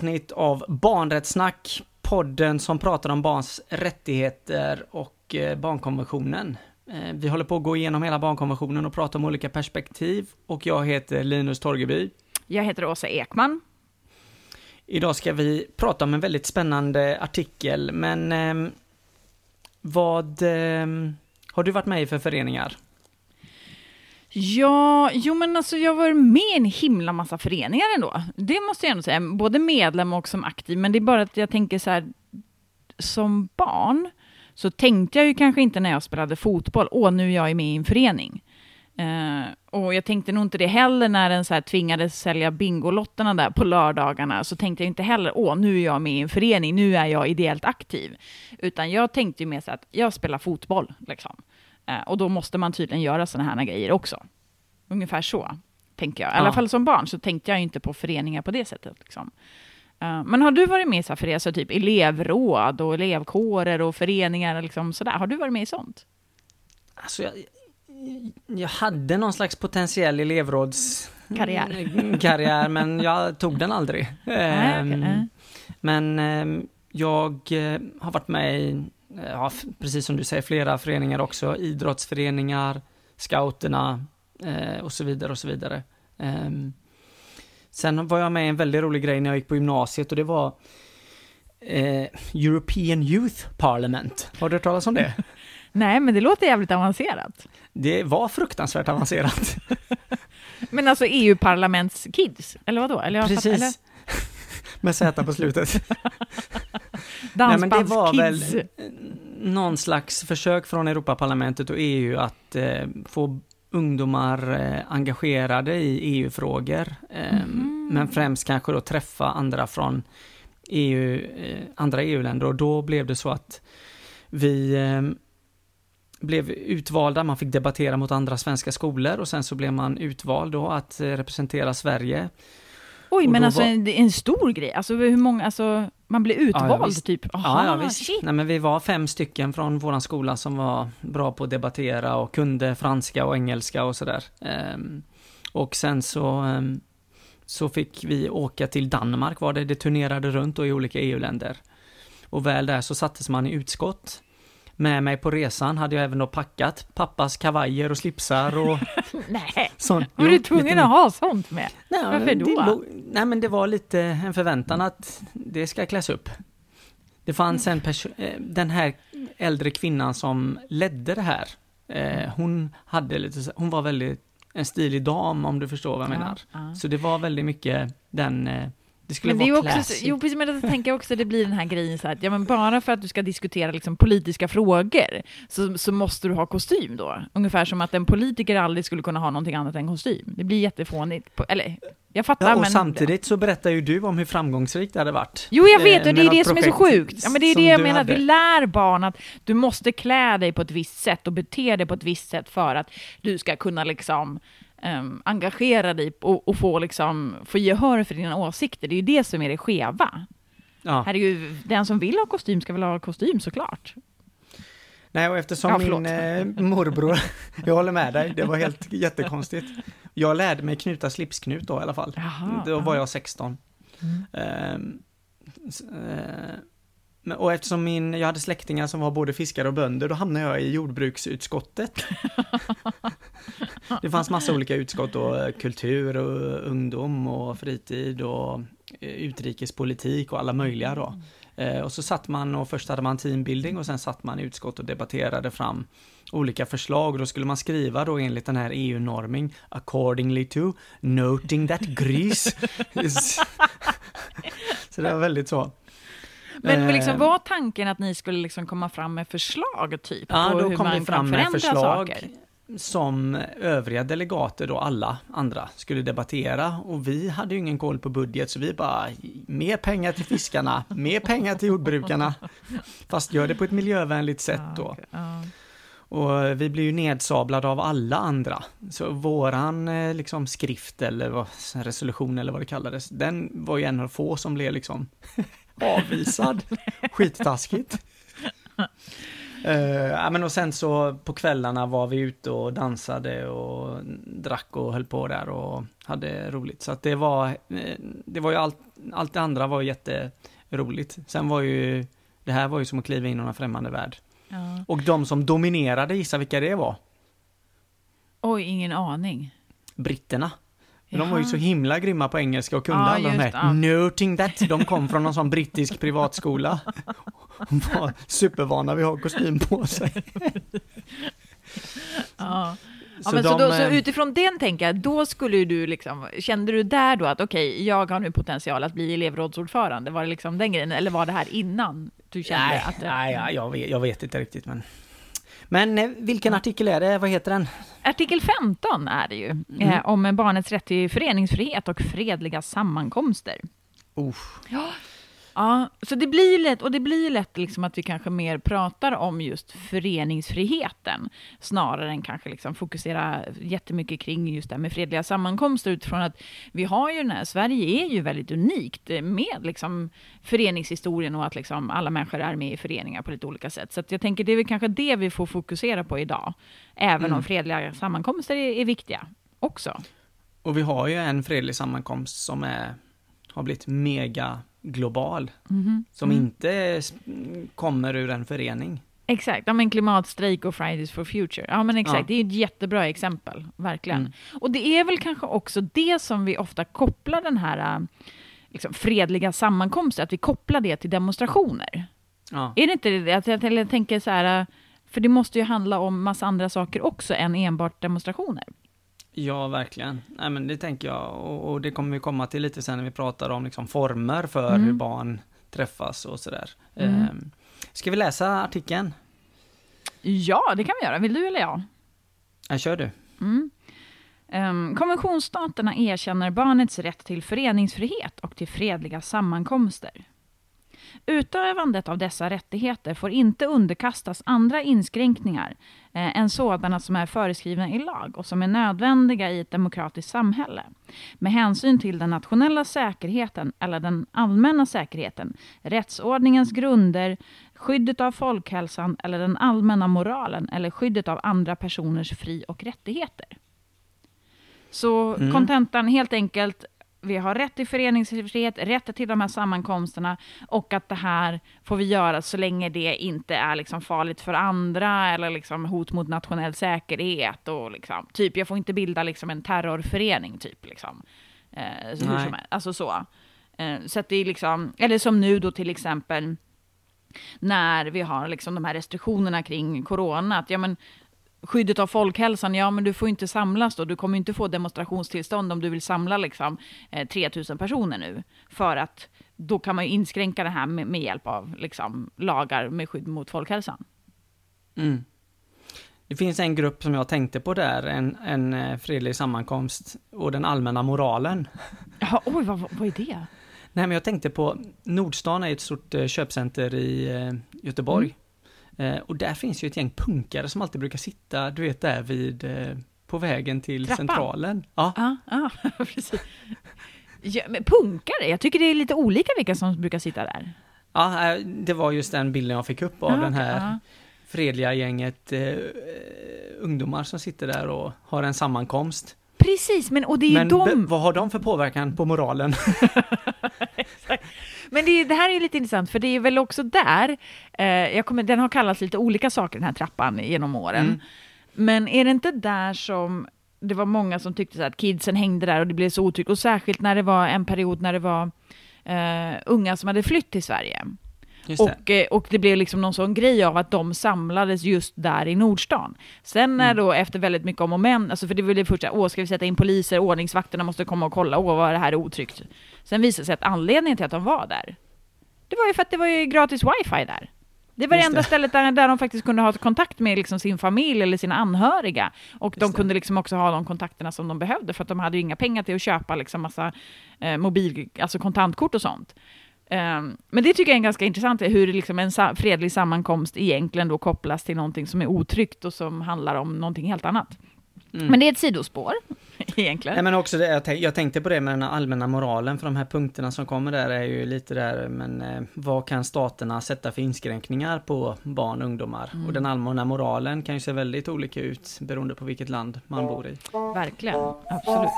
avsnitt av Barnrättssnack, podden som pratar om barns rättigheter och eh, barnkonventionen. Eh, vi håller på att gå igenom hela barnkonventionen och prata om olika perspektiv och jag heter Linus Torgeby. Jag heter Åsa Ekman. Idag ska vi prata om en väldigt spännande artikel, men eh, vad eh, har du varit med i för föreningar? Ja, jo men alltså jag var med i en himla massa föreningar ändå. Det måste jag ändå säga, både medlem och som aktiv. Men det är bara att jag tänker så här, som barn så tänkte jag ju kanske inte när jag spelade fotboll, åh nu är jag med i en förening. Uh, och jag tänkte nog inte det heller när den så här tvingades sälja Bingolotterna där på lördagarna, så tänkte jag inte heller, åh nu är jag med i en förening, nu är jag ideellt aktiv. Utan jag tänkte ju mer så att jag spelar fotboll, liksom. Uh, och då måste man tydligen göra sådana här grejer också. Ungefär så, tänker jag. I ja. alla fall som barn så tänkte jag inte på föreningar på det sättet. Liksom. Uh, men har du varit med i föreningar, så typ elevråd och elevkårer och föreningar, liksom sådär? Har du varit med i sånt? Alltså, jag, jag hade någon slags potentiell elevrådskarriär, karriär, men jag tog den aldrig. Nej, okay. um, men um, jag uh, har varit med i, ja, precis som du säger, flera föreningar också. Idrottsföreningar, scouterna uh, och så vidare och så vidare. Um, sen var jag med i en väldigt rolig grej när jag gick på gymnasiet och det var uh, European Youth Parliament. Har du hört talas om det? Nej, men det låter jävligt avancerat. Det var fruktansvärt avancerat. men alltså EU-parlamentskids, eller vadå? Eller Precis. Eller? Med Z på slutet. Nej, men det var väl någon slags försök från Europaparlamentet och EU att eh, få ungdomar eh, engagerade i EU-frågor. Eh, mm. Men främst kanske då träffa andra från EU, eh, andra EU-länder och då blev det så att vi eh, blev utvalda, man fick debattera mot andra svenska skolor och sen så blev man utvald då att eh, representera Sverige. Oj, men alltså var... en, en, stor grej, alltså hur många, alltså man blev utvald ja, typ? Aha, ja, ja, visst. Shit. Nej, men vi var fem stycken från våran skola som var bra på att debattera och kunde franska och engelska och sådär. Um, och sen så, um, så fick vi åka till Danmark var det, det turnerade runt och i olika EU-länder. Och väl där så sattes man i utskott med mig på resan hade jag även då packat pappas kavajer och slipsar och Nej, sånt. var du tvungen att ha sånt med? Nej, Varför då? Nej men det var lite en förväntan att det ska kläs upp. Det fanns en person, eh, den här äldre kvinnan som ledde det här. Eh, hon hade lite, hon var väldigt en stilig dam om du förstår vad jag menar. Ja. Så det var väldigt mycket den eh, det skulle men vara det är också, Jo, precis, men jag tänker också att det blir den här grejen så att, ja men bara för att du ska diskutera liksom politiska frågor så, så måste du ha kostym då. Ungefär som att en politiker aldrig skulle kunna ha någonting annat än kostym. Det blir jättefånigt. Eller, jag fattar, ja, och men... samtidigt så berättar ju du om hur framgångsrikt det hade varit. Jo, jag vet, och det är det som är så sjukt. Ja, men det är det jag menar, hade. vi lär barn att du måste klä dig på ett visst sätt och bete dig på ett visst sätt för att du ska kunna liksom um, engagera dig och, och, få, liksom, få gehör för dina åsikter. Det är ju det som är det skeva. Ja. Herregud, den som vill ha kostym ska väl ha kostym såklart. Nej, och eftersom ja, min eh, morbror, jag håller med dig, det var helt jättekonstigt. Jag lärde mig knuta slipsknut då i alla fall. Jaha, då var jag 16. Mm. Um, uh, och eftersom min, jag hade släktingar som var både fiskare och bönder, då hamnade jag i jordbruksutskottet. det fanns massa olika utskott då, eh, kultur och ungdom och fritid och eh, utrikespolitik och alla möjliga då. Eh, och så satt man och först hade man teambuilding och sen satt man i utskott och debatterade fram olika förslag. Då skulle man skriva då enligt den här EU-norming accordingly to noting that Greece Så det var väldigt så. Men liksom, var tanken att ni skulle liksom komma fram med förslag, typ? Ja, då hur kom vi fram med förslag. Saker? som övriga delegater då, alla andra, skulle debattera. Och vi hade ju ingen koll på budget, så vi bara, mer pengar till fiskarna, mer pengar till jordbrukarna. Fast gör det på ett miljövänligt sätt då. Och vi blir ju nedsablade av alla andra. Så våran eh, liksom skrift eller vad, resolution eller vad det kallades, den var ju en av få som blev liksom avvisad. Skittaskigt. Uh, men och sen så på kvällarna var vi ute och dansade och drack och höll på där och hade roligt. Så att det var, eh, det var ju allt, allt det andra var jätteroligt. Sen var ju, det här var ju som att kliva in i en främmande värld. Ja. Och de som dominerade, gissa vilka det var? Oj, ingen aning. Britterna. De var ju så himla grymma på engelska och kunde ja, alla de här ja. noting that. De kom från någon sån brittisk privatskola. De var supervana vid att ha kostym på sig. Ja. Ja, men de, så, då, så, eh, utifrån den tänker jag, då skulle du liksom, kände du där då att okej, okay, jag har nu potential att bli elevrådsordförande, var det liksom den grejen, eller var det här innan du kände nej, att det... Nej, jag vet, jag vet inte riktigt men... Men eh, vilken artikel är det? Vad heter den? Artikel 15 är det ju, mm. eh, om barnets rätt till föreningsfrihet och fredliga sammankomster. Uh. Ja, Ja, så det blir lätt, och det blir lätt liksom att vi kanske mer pratar om just föreningsfriheten, snarare än kanske liksom fokusera jättemycket kring just det här med fredliga sammankomster, utifrån att vi har ju den här, Sverige är ju väldigt unikt med liksom föreningshistorien och att liksom alla människor är med i föreningar på lite olika sätt. Så jag tänker det är väl kanske det vi får fokusera på idag, även mm. om fredliga sammankomster är, är viktiga också. Och vi har ju en fredlig sammankomst som är, har blivit mega global. Mm. Som mm. inte kommer ur en förening. Exakt, ja men klimatstrejk och Fridays for Future. Ja men exakt, ja. det är ett jättebra exempel, verkligen. Mm. Och det är väl kanske också det som vi ofta kopplar den här äh, liksom, fredliga sammankomsten, att vi kopplar det till demonstrationer. Ja. Är det inte det? Att jag, jag tänker så här, äh, för det måste ju handla om massa andra saker också än enbart demonstrationer. Ja, verkligen. Nej, men det tänker jag. Och, och, det kommer vi komma till lite sen när vi pratar om liksom former för mm. hur barn träffas och sådär. Mm. Ehm, ska vi läsa artikeln? Ja, det kan vi göra. Vill du eller jag? Ja, kör du. Mm. Um, konventionsstaterna erkänner barnets rätt till föreningsfrihet och till fredliga sammankomster. Utövandet av dessa rättigheter får inte underkastas andra inskränkningar eh, än sådana som är föreskrivna i lag och som är nödvändiga i ett demokratiskt samhälle. Med hänsyn till den nationella säkerheten eller den allmänna säkerheten, rättsordningens grunder, skyddet av folkhälsan eller den allmänna moralen eller skyddet av andra personers fri och rättigheter. Så mm. kontentan helt enkelt, vi har rätt till föreningsfrihet, rätt till de här sammankomsterna och att det här får vi göra så länge det inte är liksom farligt för andra eller liksom hot mot nationell säkerhet. Och liksom, typ, jag får inte bilda liksom en terrorförening, typ. Liksom. Eh, så, som, alltså så. Eh, så att det är liksom, eller som nu då till exempel, när vi har liksom de här restriktionerna kring corona, att ja, men, skyddet av folkhälsan, ja men du får inte samlas då, du kommer inte få demonstrationstillstånd om du vill samla liksom eh, 3000 personer nu. För att då kan man ju inskränka det här med, med hjälp av liksom, lagar med skydd mot folkhälsan. Mm. Det finns en grupp som jag tänkte på där, en, en eh, fredlig sammankomst och den allmänna moralen. Ja, oj, vad, vad är det? Nej, men jag tänkte på Nordstan är ett stort eh, köpcenter i eh, Göteborg. Mm. Eh, och där finns ju ett gäng punkare som alltid brukar sitta, du vet där vid, eh, på vägen till Trappan. centralen. Ja, ja, ja precis. Ja, men punkare, jag tycker det är lite olika vilka som brukar sitta där. Ja, eh, det var just den bilden jag fick upp av ja, den här ja. fredliga gänget eh, ungdomar som sitter där och har en sammankomst. Precis, men och det är men ju de... vad har de för påverkan på moralen? Men det, det, här är lite intressant, för det är väl också där, eh, jag kommer, den har kallats lite olika saker, den här trappan, genom åren. Mm. Men är det inte där som det var många som tyckte så att kidsen hängde där och det blev så otryggt, och särskilt när det var en period när det var eh, unga som hade flytt till Sverige. Och, eh, och det blev liksom någon sån grej av att de samlades just där i Nordstan. Sen när mm. då efter väldigt mycket om och men, alltså för det var det första, åh ska vi sätta in poliser, ordningsvakterna måste komma och kolla, åh vad det här är otryggt. Sen visade det sig att anledningen till att de var där, det var ju för att det var ju gratis wifi där. Det var det enda stället där, där de faktiskt kunde ha kontakt med liksom sin familj eller sina anhöriga. Och Just de kunde liksom också ha de kontakterna som de behövde, för att de hade ju inga pengar till att köpa liksom massa eh, mobil, alltså kontantkort och sånt. Um, men det tycker jag är ganska intressant, hur liksom en sa fredlig sammankomst egentligen då kopplas till någonting som är otryggt och som handlar om någonting helt annat. Mm. Men det är ett sidospår egentligen. Nej, men också det, jag, tänk, jag, tänkte på det med den allmänna moralen, för de här punkterna som kommer där är ju lite där, men eh, vad kan staterna sätta för inskränkningar på barn och ungdomar? Mm. Och den allmänna moralen kan ju se väldigt olika ut beroende på vilket land man bor i. Verkligen, absolut.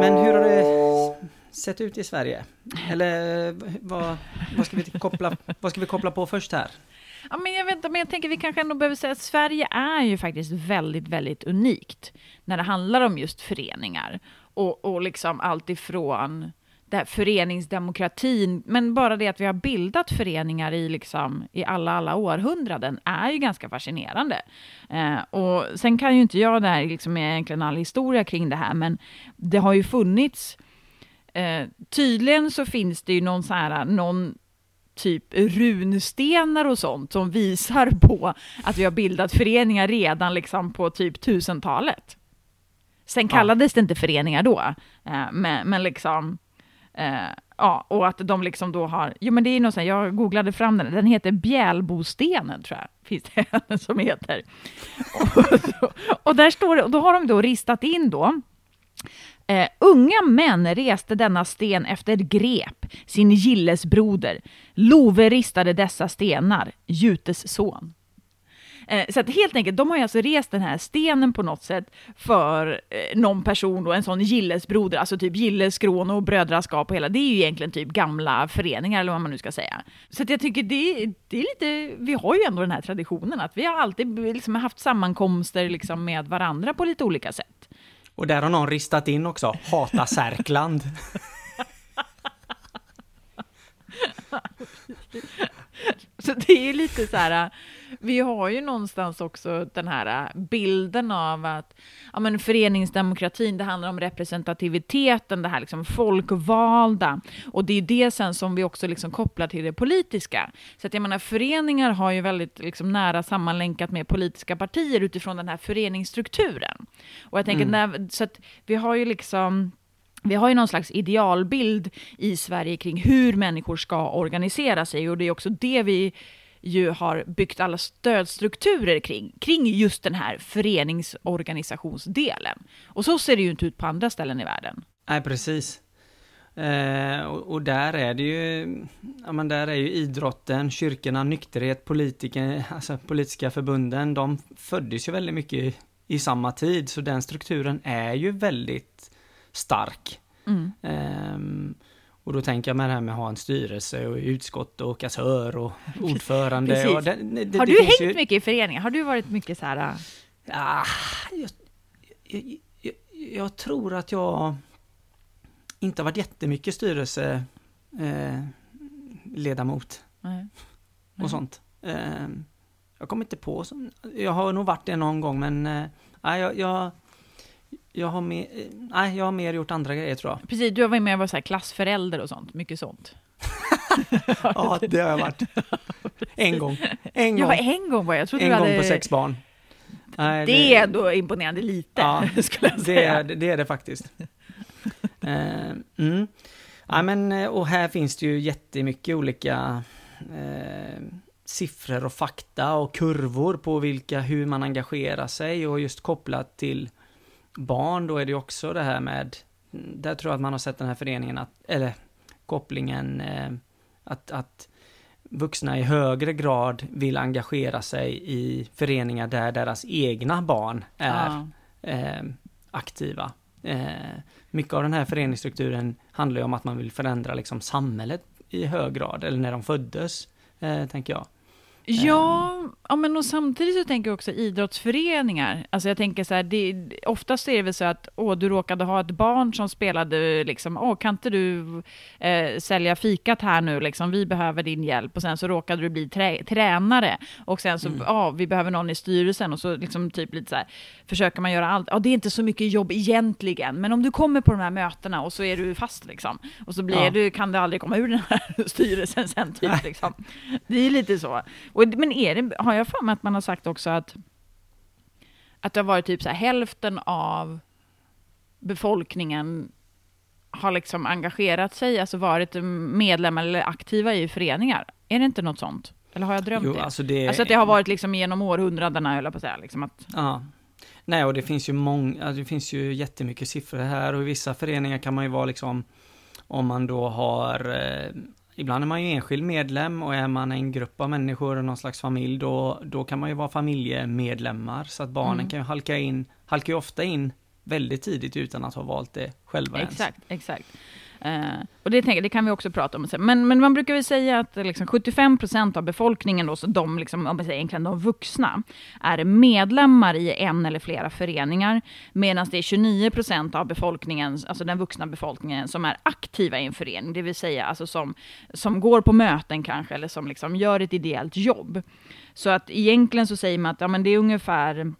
Men hur har det sett ut i Sverige? Eller vad, vad, ska, vi koppla, vad ska vi koppla på först här? Ja, men jag, vet, men jag tänker vi kanske ändå behöver säga att Sverige är ju faktiskt väldigt, väldigt unikt när det handlar om just föreningar. Och, och liksom allt ifrån det här föreningsdemokratin, men bara det att vi har bildat föreningar i, liksom, i alla, alla århundraden är ju ganska fascinerande. Eh, och sen kan ju inte jag det här, liksom egentligen all historia kring det här, men det har ju funnits eh, tydligen så finns det ju någon så här, någon typ runstenar och sånt som visar på att vi har bildat föreningar redan liksom på typ tusentalet. Sen kallades ja. det inte föreningar då, eh, men, men liksom Eh, ja, och att de liksom då har, jo men det är här, jag googlade fram den, den heter Bjälbostenen tror jag, finns det en som heter. och, och, där står det, och då har de då ristat in då, eh, unga män reste denna sten efter grep, sin gillesbroder. Love ristade dessa stenar, Jutes son. Eh, så att helt enkelt, de har ju alltså rest den här stenen på något sätt för eh, någon person då, en sån gillesbroder, alltså typ gilleskrån och brödraskap och hela, det är ju egentligen typ gamla föreningar eller vad man nu ska säga. Så att jag tycker det, det är lite, vi har ju ändå den här traditionen att vi har alltid liksom haft sammankomster liksom med varandra på lite olika sätt. Och där har någon ristat in också, hata Särkland. Så det är ju lite så här, vi har ju någonstans också den här bilden av att ja, men föreningsdemokratin, det handlar om representativiteten, det här liksom folkvalda. Och det är det sen som vi också liksom kopplar till det politiska. Så att jag menar, föreningar har ju väldigt liksom nära sammanlänkat med politiska partier utifrån den här föreningsstrukturen. Och jag tänker, mm. när, så att vi har ju liksom vi har ju någon slags idealbild i Sverige kring hur människor ska organisera sig och det är också det vi ju har byggt alla stödstrukturer kring, kring just den här föreningsorganisationsdelen. Och så ser det ju inte ut på andra ställen i världen. Nej, precis. Eh, och, och, där är det ju, ja men där är ju idrotten, kyrkorna, nykterhet, politiker, alltså politiska förbunden, de föddes ju väldigt mycket i, i samma tid, så den strukturen är ju väldigt stark. Mm. Um, och då tänker jag med det här med att ha en styrelse och utskott och kassör och ordförande. och det, det, har du hängt ju... mycket i föreningar? Har du varit mycket så här? Äh? Ja, jag, jag, jag, jag tror att jag inte har varit jättemycket styrelseledamot. Eh, och sånt. Eh, jag kommer inte på, jag har nog varit det någon gång men eh, jag, jag har, mer, nej, jag har mer gjort andra grejer tror jag. Precis, du har varit med och varit så här klassförälder och sånt, mycket sånt. ja, det har jag varit. En gång. En gång. Ja, en gång var jag. jag en gång hade... på sex barn. Nej, det, det är ändå imponerande lite, ja, skulle jag säga. Det är det, är det faktiskt. uh, mm. Ja, men, eh, och här finns det ju jättemycket olika uh, siffror och fakta och kurvor på vilka, hur man engagerar sig och just kopplat till barn, då är det också det här med, där tror jag att man har sett den här föreningen, att, eller kopplingen, eh, att, att vuxna i högre grad vill engagera sig i föreningar där deras egna barn är ja. eh, aktiva. Eh, mycket av den här föreningsstrukturen handlar ju om att man vill förändra liksom samhället i hög grad, eller när de föddes, eh, tänker jag. Ja, ja, men och samtidigt så tänker jag också idrottsföreningar. Alltså jag tänker så här, det, oftast är det väl så att åh, du råkade ha ett barn som spelade liksom, åh, kan inte du eh, sälja fikat här nu, liksom, vi behöver din hjälp. Och sen så råkade du bli trä, tränare. Och sen så, mm. ja, vi behöver någon i styrelsen. Och så liksom typ lite så här, försöker man göra allt. Ja, det är inte så mycket jobb egentligen, men om du kommer på de här mötena och så är du fast liksom. Och så blir ja. du, kan du aldrig komma ur den här styrelsen sen typ. Liksom. Det är lite så. Och, men är det, har jag för mig att man har sagt också att, att det har varit typ så här, hälften av befolkningen har liksom engagerat sig, alltså varit medlemmar eller aktiva i föreningar. Är det inte något sånt? Eller har jag drömt jo, det? Alltså, det? alltså att det har varit liksom genom århundradena, höll jag på att säga. Liksom att... Ja. Nej, och det finns ju många, det finns ju jättemycket siffror här och i vissa föreningar kan man ju vara liksom, om man då har, eh, ibland är man ju enskild medlem och är man en grupp av människor, någon slags familj, då, då kan man ju vara familjemedlemmar så att barnen mm. kan ju halka in, halkar ju ofta in väldigt tidigt utan att ha valt det själva Exakt, ens. exakt. Eh, och det, tänker, det kan vi också prata om. Men, men man brukar väl säga att liksom 75% av befolkningen, då, så de, liksom, om man säger egentligen de vuxna, är medlemmar i en eller flera föreningar, medan det är 29% av befolkningen, alltså den vuxna befolkningen, som är aktiva i en förening, det vill säga alltså som, som går på möten kanske, eller som liksom gör ett ideellt jobb. Så att egentligen så säger man att ja, men det är ungefär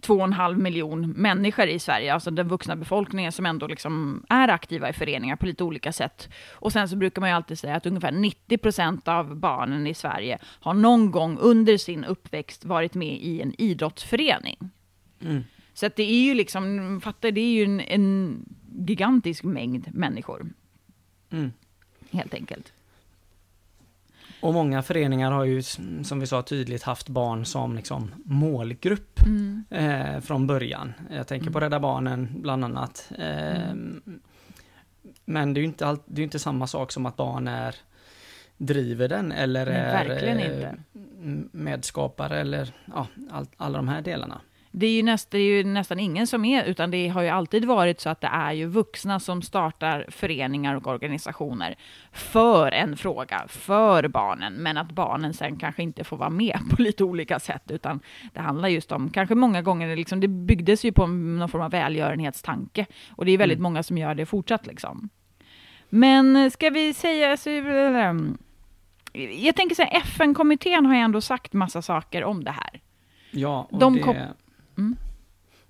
två och en halv miljon människor i Sverige, alltså den vuxna befolkningen som ändå liksom är aktiva i föreningar på lite olika sätt. Och sen så brukar man ju alltid säga att ungefär 90 procent av barnen i Sverige har någon gång under sin uppväxt varit med i en idrottsförening. Mm. Så att det är ju liksom, fattar, det är ju en, en gigantisk mängd människor. Mm. Helt enkelt. Och många föreningar har ju, som vi sa tydligt, haft barn som liksom målgrupp mm. eh, från början. Jag tänker mm. på Rädda Barnen bland annat. Eh, mm. Men det är ju inte, all, det är inte samma sak som att barn är driver den eller Nej, är eh, medskapare eller ja, all, alla de här delarna det är, ju näst, det är ju nästan ingen som är, utan det har ju alltid varit så att det är ju vuxna som startar föreningar och organisationer för en fråga, för barnen, men att barnen sen kanske inte får vara med på lite olika sätt, utan det handlar just om, kanske många gånger, liksom, det byggdes ju på någon form av välgörenhetstanke, och det är väldigt mm. många som gör det fortsatt. Liksom. Men ska vi säga, så, jag tänker så här, FN-kommittén har ju ändå sagt massa saker om det här. Ja, och De det Mm.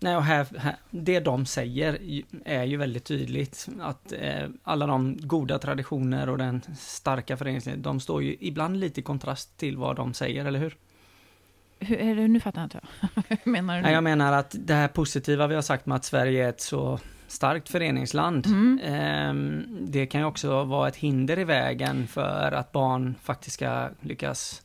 Nej, och här, här, det de säger är ju väldigt tydligt att eh, alla de goda traditioner och den starka föreningslivet, de står ju ibland lite i kontrast till vad de säger, eller hur? Hur, är det, nu fattar jag inte. Hur menar du? Nej, jag menar att det här positiva vi har sagt med att Sverige är ett så starkt föreningsland, mm. eh, det kan ju också vara ett hinder i vägen för att barn faktiskt ska lyckas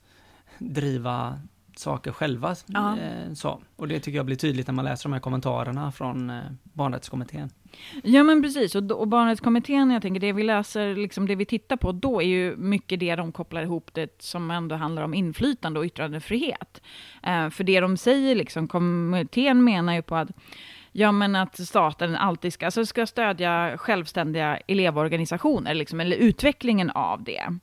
driva saker själva. Ja. Eh, så. Och det tycker jag blir tydligt när man läser de här kommentarerna från eh, barnrättskommittén. Ja men precis, och, och barnrättskommittén, jag tänker det vi läser, liksom det vi tittar på då är ju mycket det de kopplar ihop det som ändå handlar om inflytande och yttrandefrihet. Eh, för det de säger, liksom, kommittén menar ju på att Ja, men att staten alltid ska, alltså ska stödja självständiga elevorganisationer, liksom, eller utvecklingen av det.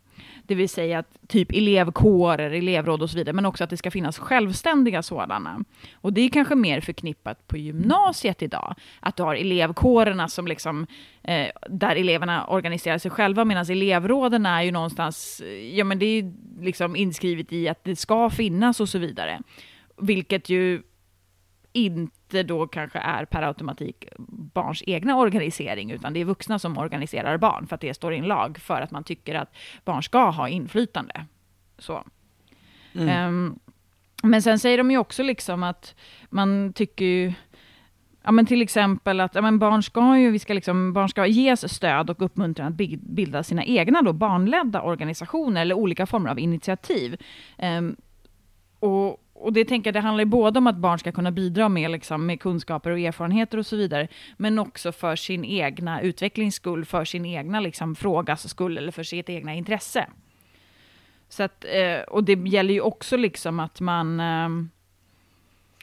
Det vill säga att typ elevkårer, elevråd och så vidare, men också att det ska finnas självständiga sådana. Och det är kanske mer förknippat på gymnasiet idag, att du har elevkårerna som liksom, eh, där eleverna organiserar sig själva, medan elevråden är ju någonstans, eh, ja men det är liksom inskrivet i att det ska finnas och så vidare. Vilket ju inte då kanske är per automatik barns egna organisering, utan det är vuxna som organiserar barn, för att det står i en lag, för att man tycker att barn ska ha inflytande. Så. Mm. Um, men sen säger de ju också liksom att man tycker ju, ja men till exempel att ja men barn ska ju, vi ska liksom, barn ska ges stöd och uppmuntran att bilda sina egna då barnledda organisationer eller olika former av initiativ. Um, och och det tänker jag, det handlar ju både om att barn ska kunna bidra med, liksom, med kunskaper och erfarenheter och så vidare, men också för sin egna utvecklings skull, för sin egna liksom, frågas skull eller för sitt egna intresse. Så att, eh, och det gäller ju också liksom att man... Eh,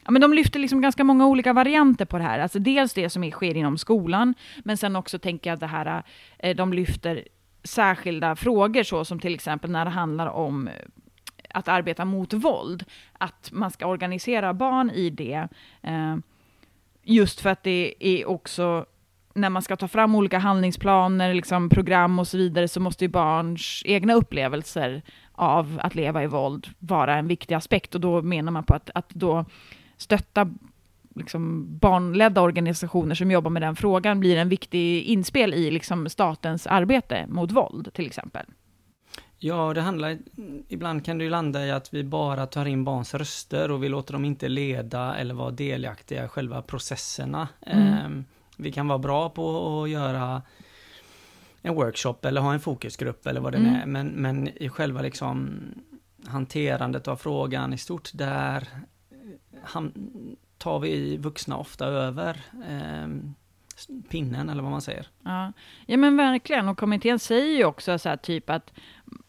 ja, men de lyfter liksom ganska många olika varianter på det här. Alltså dels det som sker inom skolan, men sen också tänker jag det här, eh, de lyfter särskilda frågor, så som till exempel när det handlar om att arbeta mot våld, att man ska organisera barn i det, eh, just för att det är också när man ska ta fram olika handlingsplaner, liksom program och så vidare, så måste ju barns egna upplevelser av att leva i våld vara en viktig aspekt. Och då menar man på att, att då stötta liksom barnledda organisationer som jobbar med den frågan blir en viktig inspel i liksom statens arbete mot våld, till exempel. Ja, det handlar, ibland kan det ju landa i att vi bara tar in barns röster och vi låter dem inte leda eller vara delaktiga i själva processerna. Mm. Ehm, vi kan vara bra på att göra en workshop eller ha en fokusgrupp eller vad det mm. är, men, men i själva liksom hanterandet av frågan i stort, där, han, tar vi vuxna ofta över eh, pinnen eller vad man säger. Ja. ja men verkligen, och kommittén säger ju också så här, typ att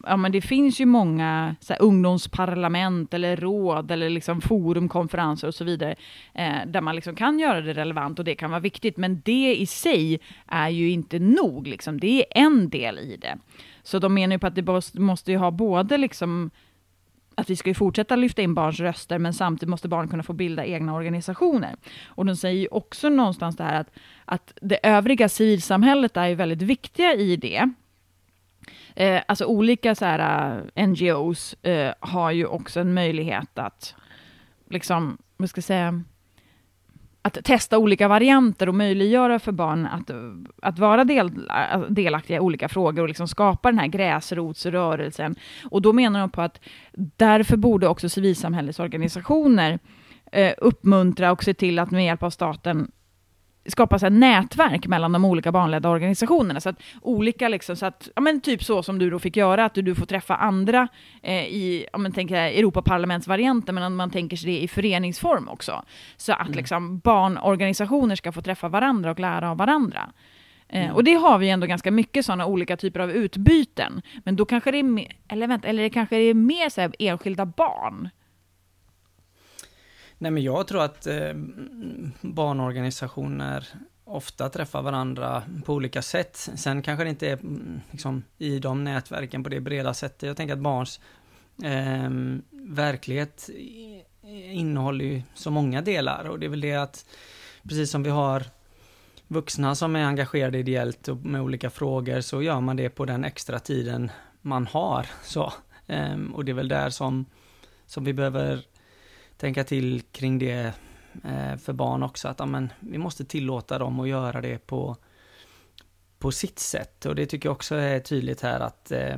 ja, men det finns ju många så här, ungdomsparlament eller råd eller liksom forum, konferenser och så vidare, eh, där man liksom kan göra det relevant och det kan vara viktigt, men det i sig är ju inte nog, liksom. det är en del i det. Så de menar ju på att det måste ju ha både liksom att vi ska ju fortsätta lyfta in barns röster, men samtidigt måste barn kunna få bilda egna organisationer. Och de säger ju också någonstans det här att, att det övriga civilsamhället är ju väldigt viktiga i det. Eh, alltså olika så här, eh, NGOs eh, har ju också en möjlighet att, liksom, vad ska jag säga, att testa olika varianter och möjliggöra för barn att, att vara del, delaktiga i olika frågor och liksom skapa den här gräsrotsrörelsen. Och då menar de på att därför borde också civilsamhällesorganisationer eh, uppmuntra och se till att med hjälp av staten skapas ett nätverk mellan de olika barnledda organisationerna. Så att olika, liksom, så att, ja, men typ så som du då fick göra, att du, du får träffa andra eh, i, om man tänker Europaparlamentsvarianten, men man tänker sig det i föreningsform också. Så att mm. liksom, barnorganisationer ska få träffa varandra och lära av varandra. Eh, mm. Och det har vi ändå ganska mycket sådana olika typer av utbyten. Men då kanske det är, mer, eller vänta, eller det kanske är mer så enskilda barn Nej men jag tror att eh, barnorganisationer ofta träffar varandra på olika sätt. Sen kanske det inte är liksom, i de nätverken på det breda sättet. Jag tänker att barns eh, verklighet innehåller ju så många delar och det är väl det att precis som vi har vuxna som är engagerade ideellt och med olika frågor så gör man det på den extra tiden man har. Så, eh, och det är väl där som, som vi behöver tänka till kring det eh, för barn också, att amen, vi måste tillåta dem att göra det på, på sitt sätt. Och det tycker jag också är tydligt här att eh,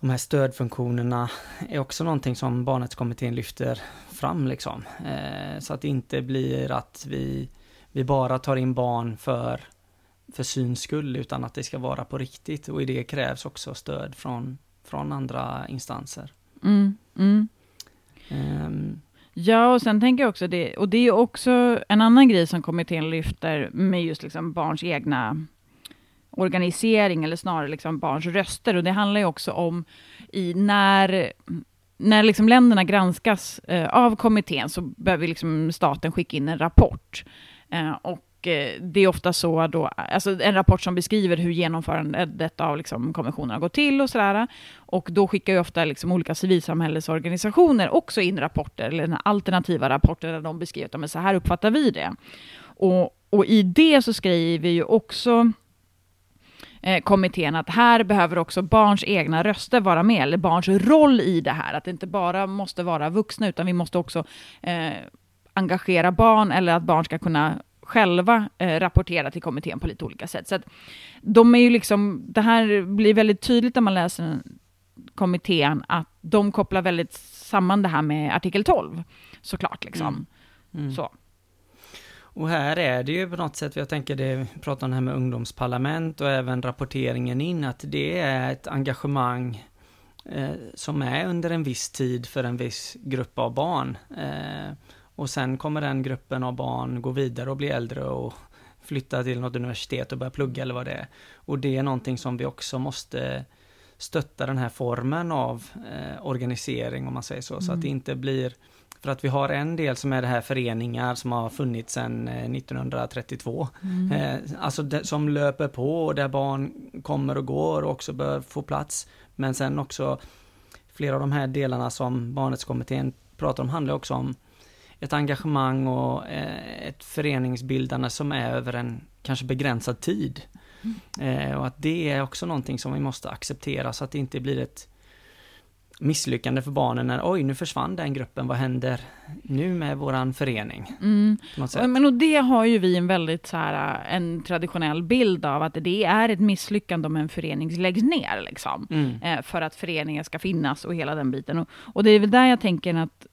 de här stödfunktionerna är också någonting som barnrättskommittén lyfter fram liksom. Eh, så att det inte blir att vi, vi bara tar in barn för, för syns skull, utan att det ska vara på riktigt. Och i det krävs också stöd från, från andra instanser. Mm, mm. Um. Ja, och sen tänker jag också det, och det är också en annan grej som kommittén lyfter med just liksom barns egna organisering, eller snarare liksom barns röster. Och det handlar ju också om i när, när liksom länderna granskas eh, av kommittén så behöver liksom staten skicka in en rapport. Eh, och Eh, det är ofta så då, alltså en rapport som beskriver hur genomförandet av liksom har gått till och sådär. Och då skickar ju ofta liksom olika civilsamhällesorganisationer också in rapporter, eller alternativa rapporter, där de beskriver att så här uppfattar vi det. Och, och i det så skriver ju också eh, kommittén att här behöver också barns egna röster vara med, eller barns roll i det här. Att det inte bara måste vara vuxna, utan vi måste också eh, engagera barn, eller att barn ska kunna själva eh, rapportera till kommittén på lite olika sätt. Så att de är ju liksom, det här blir väldigt tydligt när man läser kommittén, att de kopplar väldigt samman det här med artikel 12, såklart. Liksom. Mm. Mm. Så. Och här är det ju på något sätt, jag tänker det, pratar om det här med ungdomsparlament och även rapporteringen in, att det är ett engagemang eh, som är under en viss tid för en viss grupp av barn. Eh, och sen kommer den gruppen av barn gå vidare och bli äldre och flytta till något universitet och börja plugga eller vad det är. Och det är någonting som vi också måste stötta den här formen av eh, organisering om man säger så, mm. så att det mm. inte blir för att vi har en del som är det här föreningar som har funnits sedan 1932. Eh, mm. Eh, alltså det, som löper på och där barn kommer och går och också bör få plats. Men sen också flera av de här delarna som barnrättskommittén pratar om handlar också om ett engagemang och eh, ett föreningsbildande som är över en kanske begränsad tid. Mm. Eh, och att det är också någonting som vi måste acceptera så att det inte blir ett misslyckande för barnen när oj, nu försvann den gruppen, vad händer nu med våran förening? Mm. Men och det har ju vi en väldigt så här, en traditionell bild av att det är ett misslyckande om en förening läggs ner, liksom, mm. eh, för att föreningen ska finnas och hela den biten. Och, och det är väl där jag tänker att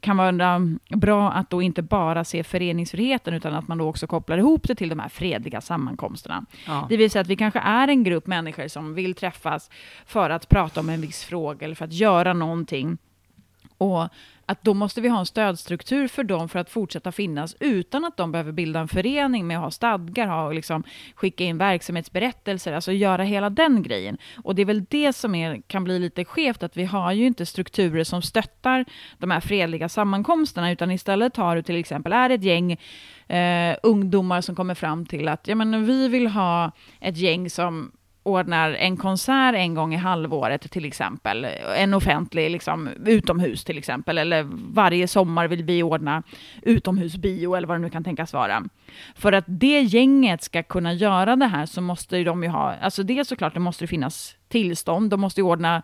kan vara bra att då inte bara se föreningsfriheten, utan att man då också kopplar ihop det till de här fredliga sammankomsterna. Ja. Det vill säga att vi kanske är en grupp människor som vill träffas för att prata om en viss fråga, eller för att göra någonting. Och att då måste vi ha en stödstruktur för dem för att fortsätta finnas utan att de behöver bilda en förening med att ha stadgar, ha, liksom, skicka in verksamhetsberättelser, alltså göra hela den grejen. Och det är väl det som är, kan bli lite skevt, att vi har ju inte strukturer som stöttar de här fredliga sammankomsterna, utan istället har du till exempel, är ett gäng eh, ungdomar som kommer fram till att ja, men vi vill ha ett gäng som ordnar en konsert en gång i halvåret till exempel, en offentlig liksom, utomhus till exempel, eller varje sommar vill vi ordna utomhusbio eller vad det nu kan tänkas vara. För att det gänget ska kunna göra det här så måste de ju ha, alltså det såklart, det måste finnas tillstånd, de måste ju ordna,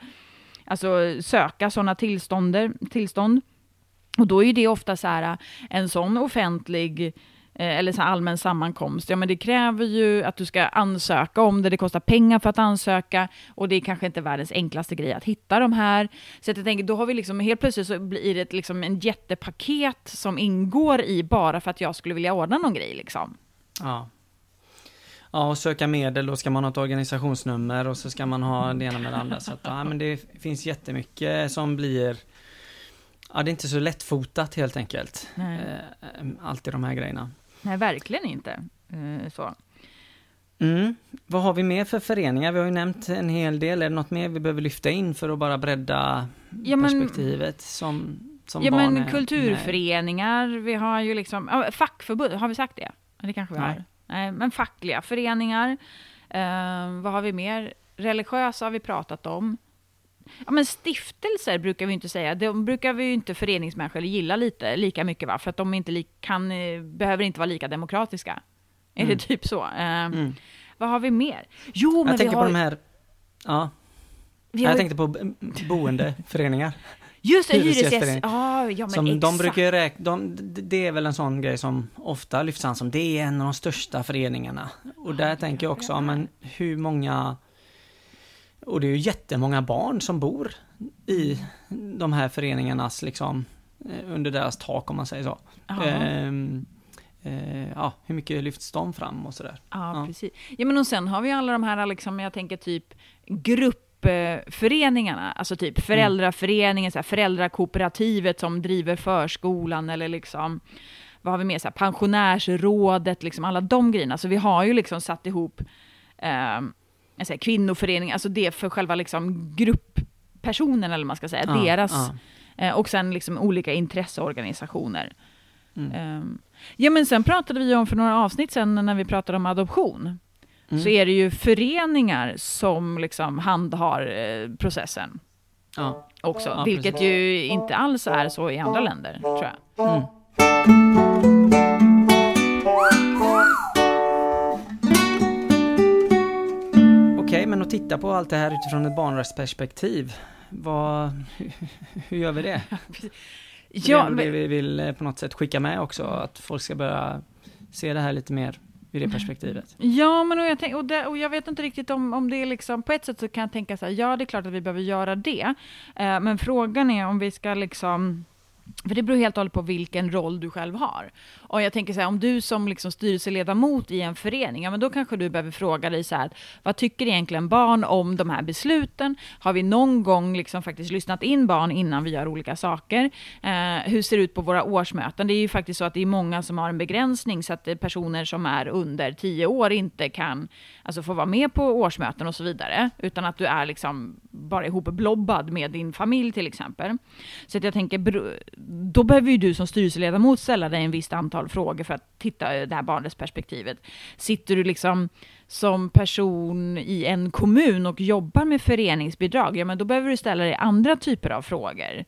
alltså söka sådana tillstånd. Och då är ju det ofta så här, en sån offentlig Eh, eller så allmän sammankomst, ja men det kräver ju att du ska ansöka om det, det kostar pengar för att ansöka och det är kanske inte världens enklaste grej att hitta de här. Så jag tänker, då har vi liksom helt plötsligt så blir det liksom en jättepaket som ingår i bara för att jag skulle vilja ordna någon grej liksom. Ja. Ja, och söka medel, då ska man ha ett organisationsnummer och så ska man ha det ena med det andra. Så att, ja, men det finns jättemycket som blir Ja, det är inte så lättfotat helt enkelt. Nej. Eh, alltid de här grejerna. Nej, verkligen inte. Eh, så. Mm. Vad har vi mer för föreningar? Vi har ju nämnt en hel del. Är det något mer vi behöver lyfta in för att bara bredda ja, men, perspektivet som, som ja, barn? Men kulturföreningar, vi har ju liksom, fackförbund, har vi sagt det? Det kanske vi Nej. har. Nej, men fackliga föreningar. Uh, vad har vi mer? Religiösa har vi pratat om. Ja, men stiftelser brukar vi inte säga. De brukar vi ju inte föreningsmänniskor gilla lite, lika mycket, va? för att de inte li kan, eh, behöver inte vara lika demokratiska. Är mm. det typ så? Uh, mm. Vad har vi mer? Jo, men Jag tänker har... på de här... Ja. Har... Jag tänkte på boendeföreningar. Just det, hyresgäst. Ah, ja, men som exakt. de brukar räkna, de, det är väl en sån grej som ofta lyfts fram som det är en av de största föreningarna. Och där ah, tänker jag också, ja, men hur många och det är ju jättemånga barn som bor i de här föreningarnas liksom eh, under deras tak om man säger så. Ehm, eh, ja, hur mycket lyfts de fram och sådär. Ja, ja, precis. Ja, men och sen har vi alla de här, liksom, jag tänker typ gruppföreningarna, alltså typ föräldraföreningen, så här, föräldrakooperativet som driver förskolan eller liksom vad har vi mer, så här, pensionärsrådet, liksom alla de grejerna. Så vi har ju liksom satt ihop eh, säger, kvinnoförening, alltså det för själva liksom grupppersonen, eller man ska säga, ja, deras, ja. Eh, och sen liksom olika intresseorganisationer. Mm. Um, ja, men sen pratade vi om för några avsnitt sen när vi pratade om adoption, mm. så är det ju föreningar som liksom handhar eh, processen. Ja. Också, vilket precis. ju inte alls är så i andra länder, tror jag. Mm. Att titta på allt det här utifrån ett barnrättsperspektiv, vad, hur gör vi det? ja, det är det vi vill eh, på något sätt skicka med också, att folk ska börja se det här lite mer ur det perspektivet. Ja, men och jag, tänk, och, det, och jag vet inte riktigt om, om det är liksom, på ett sätt så kan jag tänka så här, ja det är klart att vi behöver göra det, eh, men frågan är om vi ska liksom för det beror helt och hållet på vilken roll du själv har. Och jag tänker så här, om du som liksom styrelseledamot i en förening, ja men då kanske du behöver fråga dig så här, vad tycker egentligen barn om de här besluten? Har vi någon gång liksom faktiskt lyssnat in barn innan vi gör olika saker? Eh, hur ser det ut på våra årsmöten? Det är ju faktiskt så att det är många som har en begränsning, så att personer som är under tio år inte kan alltså, få vara med på årsmöten och så vidare, utan att du är liksom bara ihopblobbad med din familj till exempel. Så att jag tänker, då behöver ju du som styrelseledamot ställa dig en visst antal frågor för att titta det här barnets perspektivet. Sitter du liksom som person i en kommun och jobbar med föreningsbidrag, ja men då behöver du ställa dig andra typer av frågor.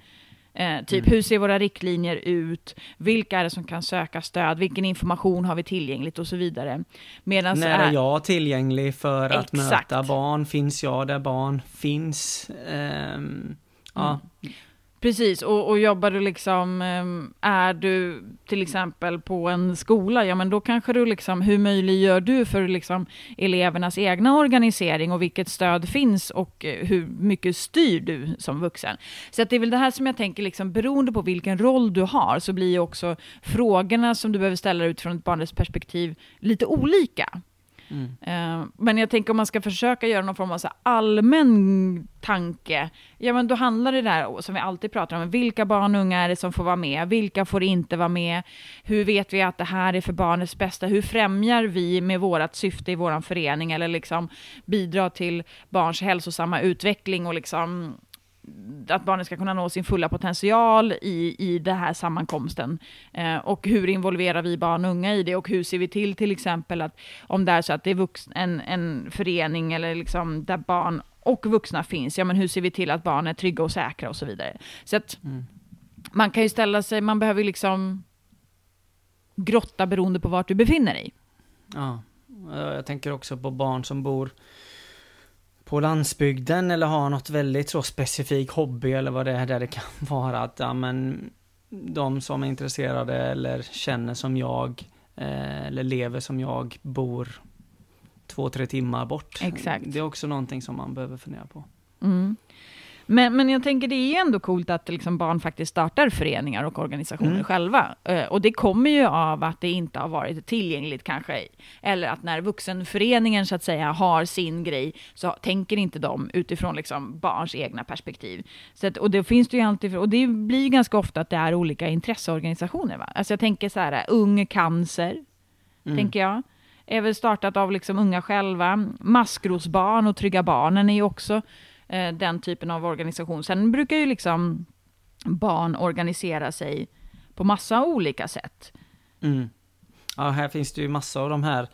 Eh, typ, mm. hur ser våra riktlinjer ut? Vilka är det som kan söka stöd? Vilken information har vi tillgängligt och så vidare. Medans När är jag tillgänglig för Exakt. att möta barn? Finns jag där barn finns? Um, ja. Mm. Precis, och, och jobbar du liksom, ehm, är du till exempel på en skola, ja men då kanske du liksom, hur möjliggör du för liksom elevernas egna organisering och vilket stöd finns och eh, hur mycket styr du som vuxen? Så att det är väl det här som jag tänker, liksom, beroende på vilken roll du har, så blir också frågorna som du behöver ställa utifrån ett barnets perspektiv lite olika. Mm. Eh, men jag tänker om man ska försöka göra någon form av så allmän tanke, ja men då handlar det där som vi alltid pratar om, vilka barn och unga är det som får vara med, vilka får inte vara med, hur vet vi att det här är för barnets bästa, hur främjar vi med vårt syfte i vår förening eller liksom bidrar till barns hälsosamma utveckling och liksom att barnet ska kunna nå sin fulla potential i, i den här sammankomsten. Eh, och hur involverar vi barn och unga i det och hur ser vi till till exempel att om det är så att det är vux, en, en förening eller liksom där barn och vuxna finns, ja men hur ser vi till att barn är trygga och säkra och så vidare. Så att mm. man kan ju ställa sig, man behöver liksom grotta beroende på vart du befinner dig. Ja, jag tänker också på barn som bor på landsbygden eller har något väldigt så specifik hobby eller vad det är där det kan vara att ja, men de som är intresserade eller känner som jag eh, eller lever som jag bor två, tre timmar bort. Exakt. Det är också någonting som man behöver fundera på. Mm. Men, men jag tänker det är ändå coolt att liksom barn faktiskt startar föreningar och organisationer mm. själva. Uh, och det kommer ju av att det inte har varit tillgängligt kanske. Eller att när vuxenföreningen så att säga har sin grej så tänker inte de utifrån liksom barns egna perspektiv. Så att, och det finns det ju alltid, och det blir ju ganska ofta att det är olika intresseorganisationer. Va? Alltså jag tänker så här, Ung Cancer, mm. tänker jag är väl startat av liksom unga själva. Maskrosbarn och Trygga Barnen är ju också eh, den typen av organisation. Sen brukar ju liksom barn organisera sig på massa olika sätt. Mm. Ja, här finns det ju massa av de här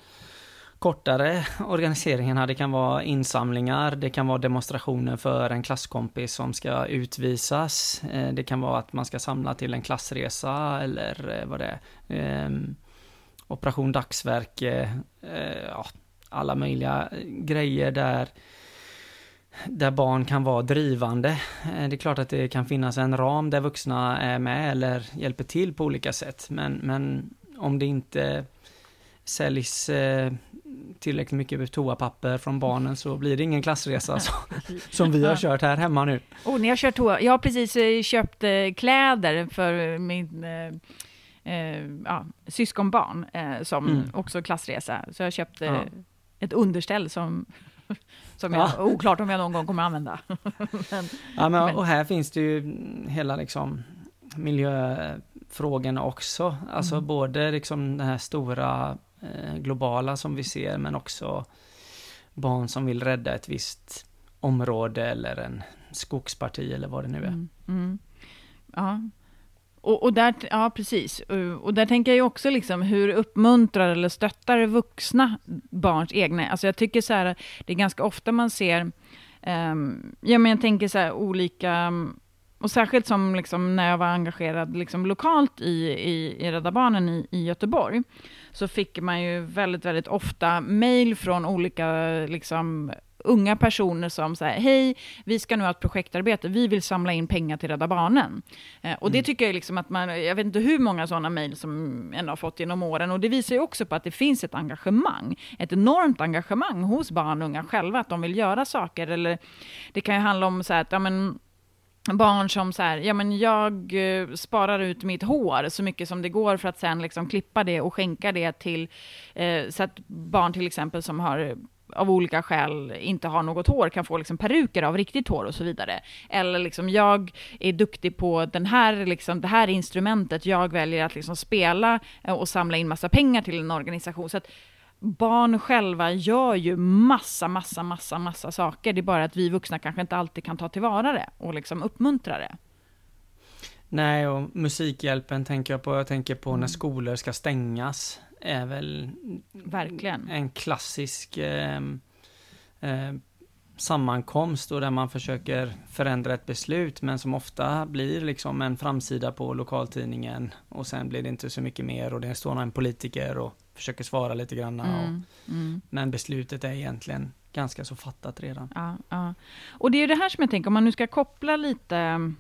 kortare organiseringarna. Det kan vara insamlingar, det kan vara demonstrationer för en klasskompis som ska utvisas. Eh, det kan vara att man ska samla till en klassresa eller eh, vad det är. Ehm, operation Dagsverke, eh, ja, alla möjliga grejer där där barn kan vara drivande. Eh, det är klart att det kan finnas en ram där vuxna är med eller hjälper till på olika sätt. Men, men om det inte säljs eh, tillräckligt mycket toapapper från barnen så blir det ingen klassresa så, som vi har kört här hemma nu. Oh, ni har kört toa. Jag har precis eh, köpt kläder för min eh, ja, syskonbarn eh, som mm. också klassresa. Så jag köpte ja. ett underställ som som jag, ja. oklart om jag någon gång kommer använda. men, ja, men, och här finns det ju hela liksom miljöfrågorna också. Alltså mm. både liksom den här stora eh, globala som vi ser, men också barn som vill rädda ett visst område eller en skogsparti eller vad det nu är. Mm. Mm. Ja. Och, och, där, ja precis. Och där tänker jag också liksom hur uppmuntrar eller stöttar vuxna barns egna, alltså jag tycker så här, det är ganska ofta man ser, um, ja men jag tänker så här olika, och särskilt som liksom när jag var engagerad liksom lokalt i, i, i Rädda Barnen i, i Göteborg, så fick man ju väldigt, väldigt ofta mejl från olika liksom, unga personer som säger hej, vi ska nu ha ett projektarbete, vi vill samla in pengar till Rädda Barnen. Eh, och det mm. tycker jag liksom att man, jag vet inte hur många sådana mejl som en har fått genom åren, och det visar ju också på att det finns ett engagemang, ett enormt engagemang hos barn och unga själva, att de vill göra saker, eller det kan ju handla om så här att, ja men, barn som så här, ja men jag eh, sparar ut mitt hår så mycket som det går för att sen liksom klippa det och skänka det till, eh, så att barn till exempel som har av olika skäl inte har något hår kan få liksom peruker av riktigt hår och så vidare. Eller liksom jag är duktig på den här, liksom, det här instrumentet, jag väljer att liksom spela eh, och samla in massa pengar till en organisation. Så att barn själva gör ju massa, massa, massa, massa saker. Det är bara att vi vuxna kanske inte alltid kan ta tillvara det och liksom uppmuntra det. Nej, och Musikhjälpen tänker jag på. Jag tänker på när skolor ska stängas är väl Verkligen. en klassisk eh, eh, sammankomst och där man försöker förändra ett beslut men som ofta blir liksom en framsida på lokaltidningen och sen blir det inte så mycket mer och det står en politiker och försöker svara lite grann. Mm, mm. Men beslutet är egentligen ganska så fattat redan. Ja, ja. Och det är det här som jag tänker, om man nu ska koppla lite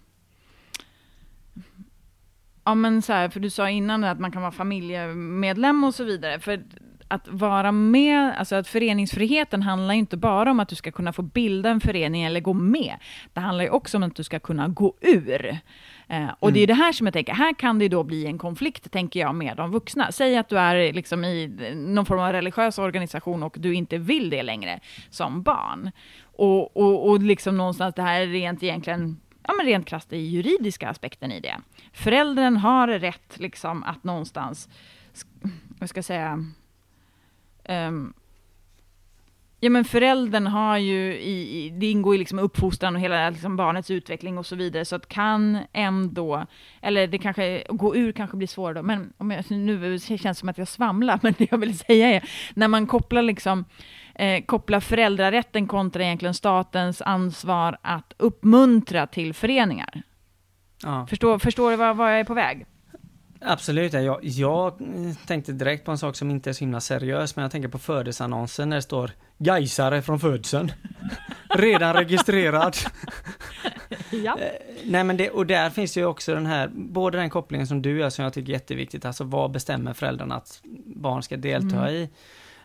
Ja men så här, för du sa innan att man kan vara familjemedlem och så vidare. För att vara med, alltså att föreningsfriheten handlar inte bara om att du ska kunna få bilda en förening eller gå med. Det handlar ju också om att du ska kunna gå ur. Eh, och mm. det är det här som jag tänker, här kan det då bli en konflikt, tänker jag, med de vuxna. Säg att du är liksom i någon form av religiös organisation och du inte vill det längre som barn. Och, och, och liksom någonstans det här är rent egentligen ja, men rent krasst i juridiska aspekten i det. Föräldern har rätt liksom att någonstans, vad ska jag säga, um, Ja men föräldern har ju, i, det ingår ju liksom uppfostran och hela liksom barnets utveckling och så vidare, så att kan ändå, eller det kanske, gå ur kanske blir svårare då, men om jag, nu känns det som att jag svamlar, men det jag vill säga är, när man kopplar liksom, eh, kopplar föräldrarätten kontra egentligen statens ansvar att uppmuntra till föreningar. Ja. Förstår, förstår du var jag är på väg? Absolut, jag, jag tänkte direkt på en sak som inte är så himla seriös, men jag tänker på födelseannonsen när det står Gaisare från födseln. Redan registrerad. ja. Eh, nej men det, och där finns ju också den här, både den kopplingen som du gör som jag tycker är jätteviktigt, alltså vad bestämmer föräldrarna att barn ska delta mm. i?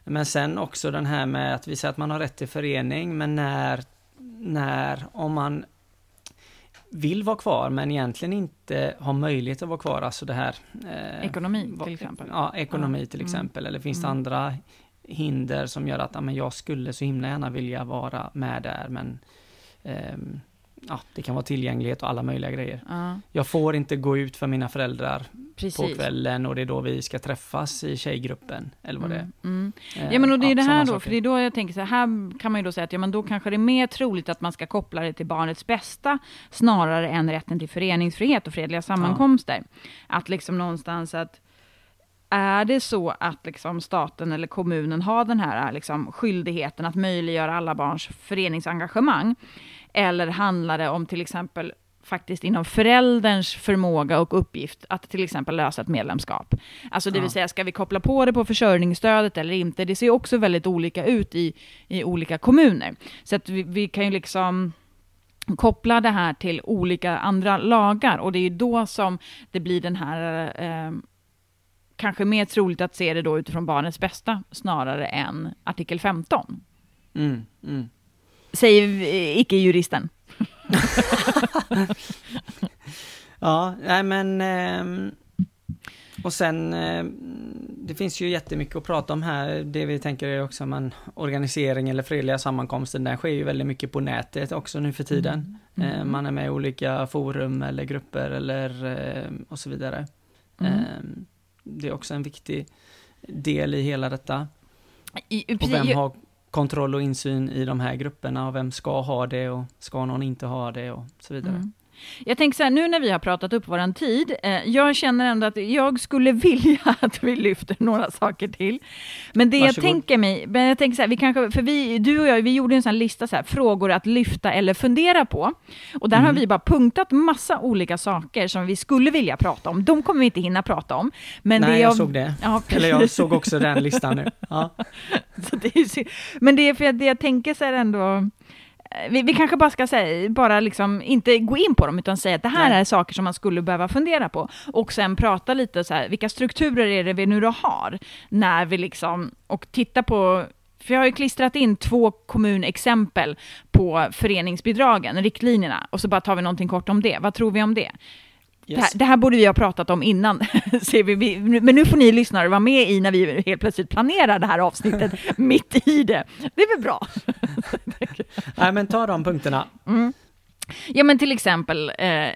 Men sen också den här med att vi säger att man har rätt till förening, men när, när, om man vill vara kvar men egentligen inte har möjlighet att vara kvar, alltså det här... Eh, ekonomi till exempel? Ja, ekonomi till mm. exempel, eller finns det mm. andra hinder som gör att ja, men jag skulle så himla gärna vilja vara med där men eh, ja, det kan vara tillgänglighet och alla möjliga grejer. Uh. Jag får inte gå ut för mina föräldrar Precis. på kvällen och det är då vi ska träffas i tjejgruppen, eller vad mm. det är. Mm. Eh, ja, men och det är ja, det här då, saker. för det är då jag tänker så här, här kan man ju då säga att ja, men då kanske det är mer troligt att man ska koppla det till barnets bästa, snarare än rätten till föreningsfrihet och fredliga sammankomster. Ja. Att liksom någonstans att är det så att liksom staten eller kommunen har den här liksom skyldigheten att möjliggöra alla barns föreningsengagemang, eller handlar det om till exempel faktiskt inom förälderns förmåga och uppgift att till exempel lösa ett medlemskap. Alltså det vill säga, ska vi koppla på det på försörjningsstödet eller inte? Det ser också väldigt olika ut i, i olika kommuner. Så att vi, vi kan ju liksom koppla det här till olika andra lagar och det är ju då som det blir den här eh, kanske mer troligt att se det då utifrån barnets bästa snarare än artikel 15. Mm, mm. Säger icke-juristen. ja, nej men... Eh, och sen, eh, det finns ju jättemycket att prata om här. Det vi tänker är också man organisering eller fredliga sammankomster, den sker ju väldigt mycket på nätet också nu för tiden. Mm. Eh, man är med i olika forum eller grupper eller eh, och så vidare. Mm. Ehm, det är också en viktig del i hela detta. I, och vem har kontroll och insyn i de här grupperna och vem ska ha det och ska någon inte ha det och så vidare. Mm. Jag tänker så här, nu när vi har pratat upp våran tid, eh, jag känner ändå att jag skulle vilja att vi lyfter några saker till. Men det Varsågod. jag tänker mig, men jag tänker så här, vi kanske, för vi, du och jag, vi gjorde en sån lista så här, frågor att lyfta eller fundera på. Och där mm. har vi bara punktat massa olika saker som vi skulle vilja prata om. De kommer vi inte hinna prata om. Men Nej, det jag, jag såg det. Ja, eller jag såg också den listan nu. Ja. det är, men det är för att det jag tänker så här ändå, vi, vi, kanske bara ska säga, bara liksom inte gå in på dem, utan säga att det här Nej. är saker som man skulle behöva fundera på. Och sen prata lite så här, vilka strukturer är det vi nu då har? När vi liksom, och titta på för jag har ju klistrat in två kommunexempel på föreningsbidragen, riktlinjerna, och så bara tar vi någonting kort om det. Vad tror vi om det? Yes. Det, här, det, här, borde vi ha pratat om innan, men nu får ni lyssnare vara med i när vi helt plötsligt planerar det här avsnittet mitt i det. Det är väl bra? Nej, men ta de punkterna. Mm. Ja, men till exempel eh,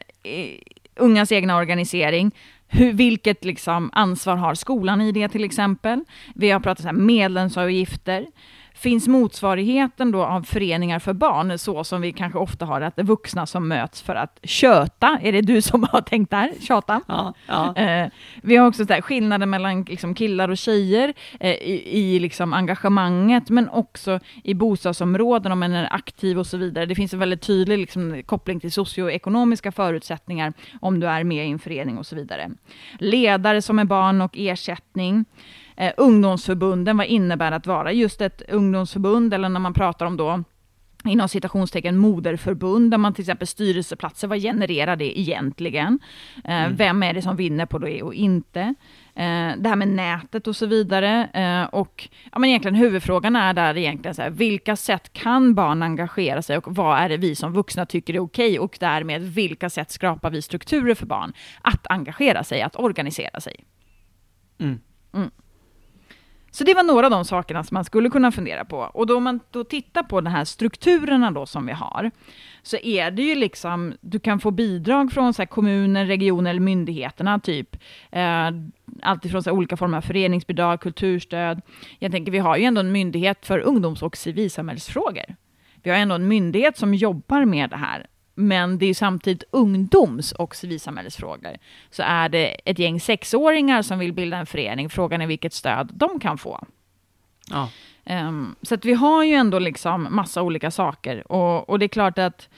ungas egna organisering. Hur, vilket liksom ansvar har skolan i det till exempel? Vi har pratat om medlemsavgifter. Finns motsvarigheten då av föreningar för barn, så som vi kanske ofta har, att det är vuxna som möts för att köta? Är det du som har tänkt där? Tjata? Ja, ja. Eh, vi har också så här, skillnaden mellan liksom, killar och tjejer eh, i, i liksom, engagemanget, men också i bostadsområden, om man är aktiv och så vidare. Det finns en väldigt tydlig liksom, koppling till socioekonomiska förutsättningar, om du är med i en förening och så vidare. Ledare som är barn och ersättning eh, ungdomsförbunden, vad innebär att vara just ett ungdomsförbund, eller när man pratar om då inom citationstecken moderförbund, där man till exempel styrelseplatser, vad genererar det egentligen? Eh, mm. Vem är det som vinner på det och inte? Eh, det här med nätet och så vidare. Eh, och ja, men egentligen huvudfrågan är där egentligen så här, vilka sätt kan barn engagera sig och vad är det vi som vuxna tycker är okej och därmed vilka sätt skapar vi strukturer för barn att engagera sig, att organisera sig? Mm. Mm. Så det var några av de sakerna som man skulle kunna fundera på. Och då om man då tittar på de här strukturerna då som vi har, så är det ju liksom, du kan få bidrag från så kommuner, regioner eller myndigheterna, typ. Eh, alltifrån så olika former av föreningsbidrag, kulturstöd. Jag tänker, vi har ju ändå en myndighet för ungdoms och civilsamhällsfrågor. Vi har ändå en myndighet som jobbar med det här men det är samtidigt ungdoms och civilsamhällesfrågor. Så är det ett gäng sexåringar som vill bilda en förening, frågan är vilket stöd de kan få. Ja. Um, så att vi har ju ändå liksom massa olika saker. Och, och det är klart att,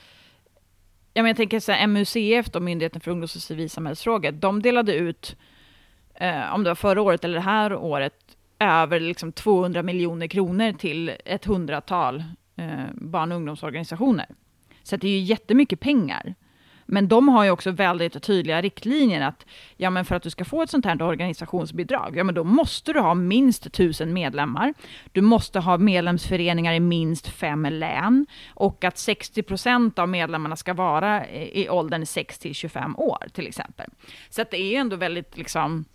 ja, men jag tänker så här, MUCF, då, Myndigheten för ungdoms och civilsamhällsfrågor, de delade ut, uh, om det var förra året eller det här året, över liksom 200 miljoner kronor till ett hundratal uh, barn och ungdomsorganisationer. Så det är ju jättemycket pengar. Men de har ju också väldigt tydliga riktlinjer att ja, men för att du ska få ett sånt här organisationsbidrag, ja, men då måste du ha minst tusen medlemmar. Du måste ha medlemsföreningar i minst fem län och att 60 procent av medlemmarna ska vara i åldern 6 till 25 år till exempel. Så att det är ju ändå väldigt liksom.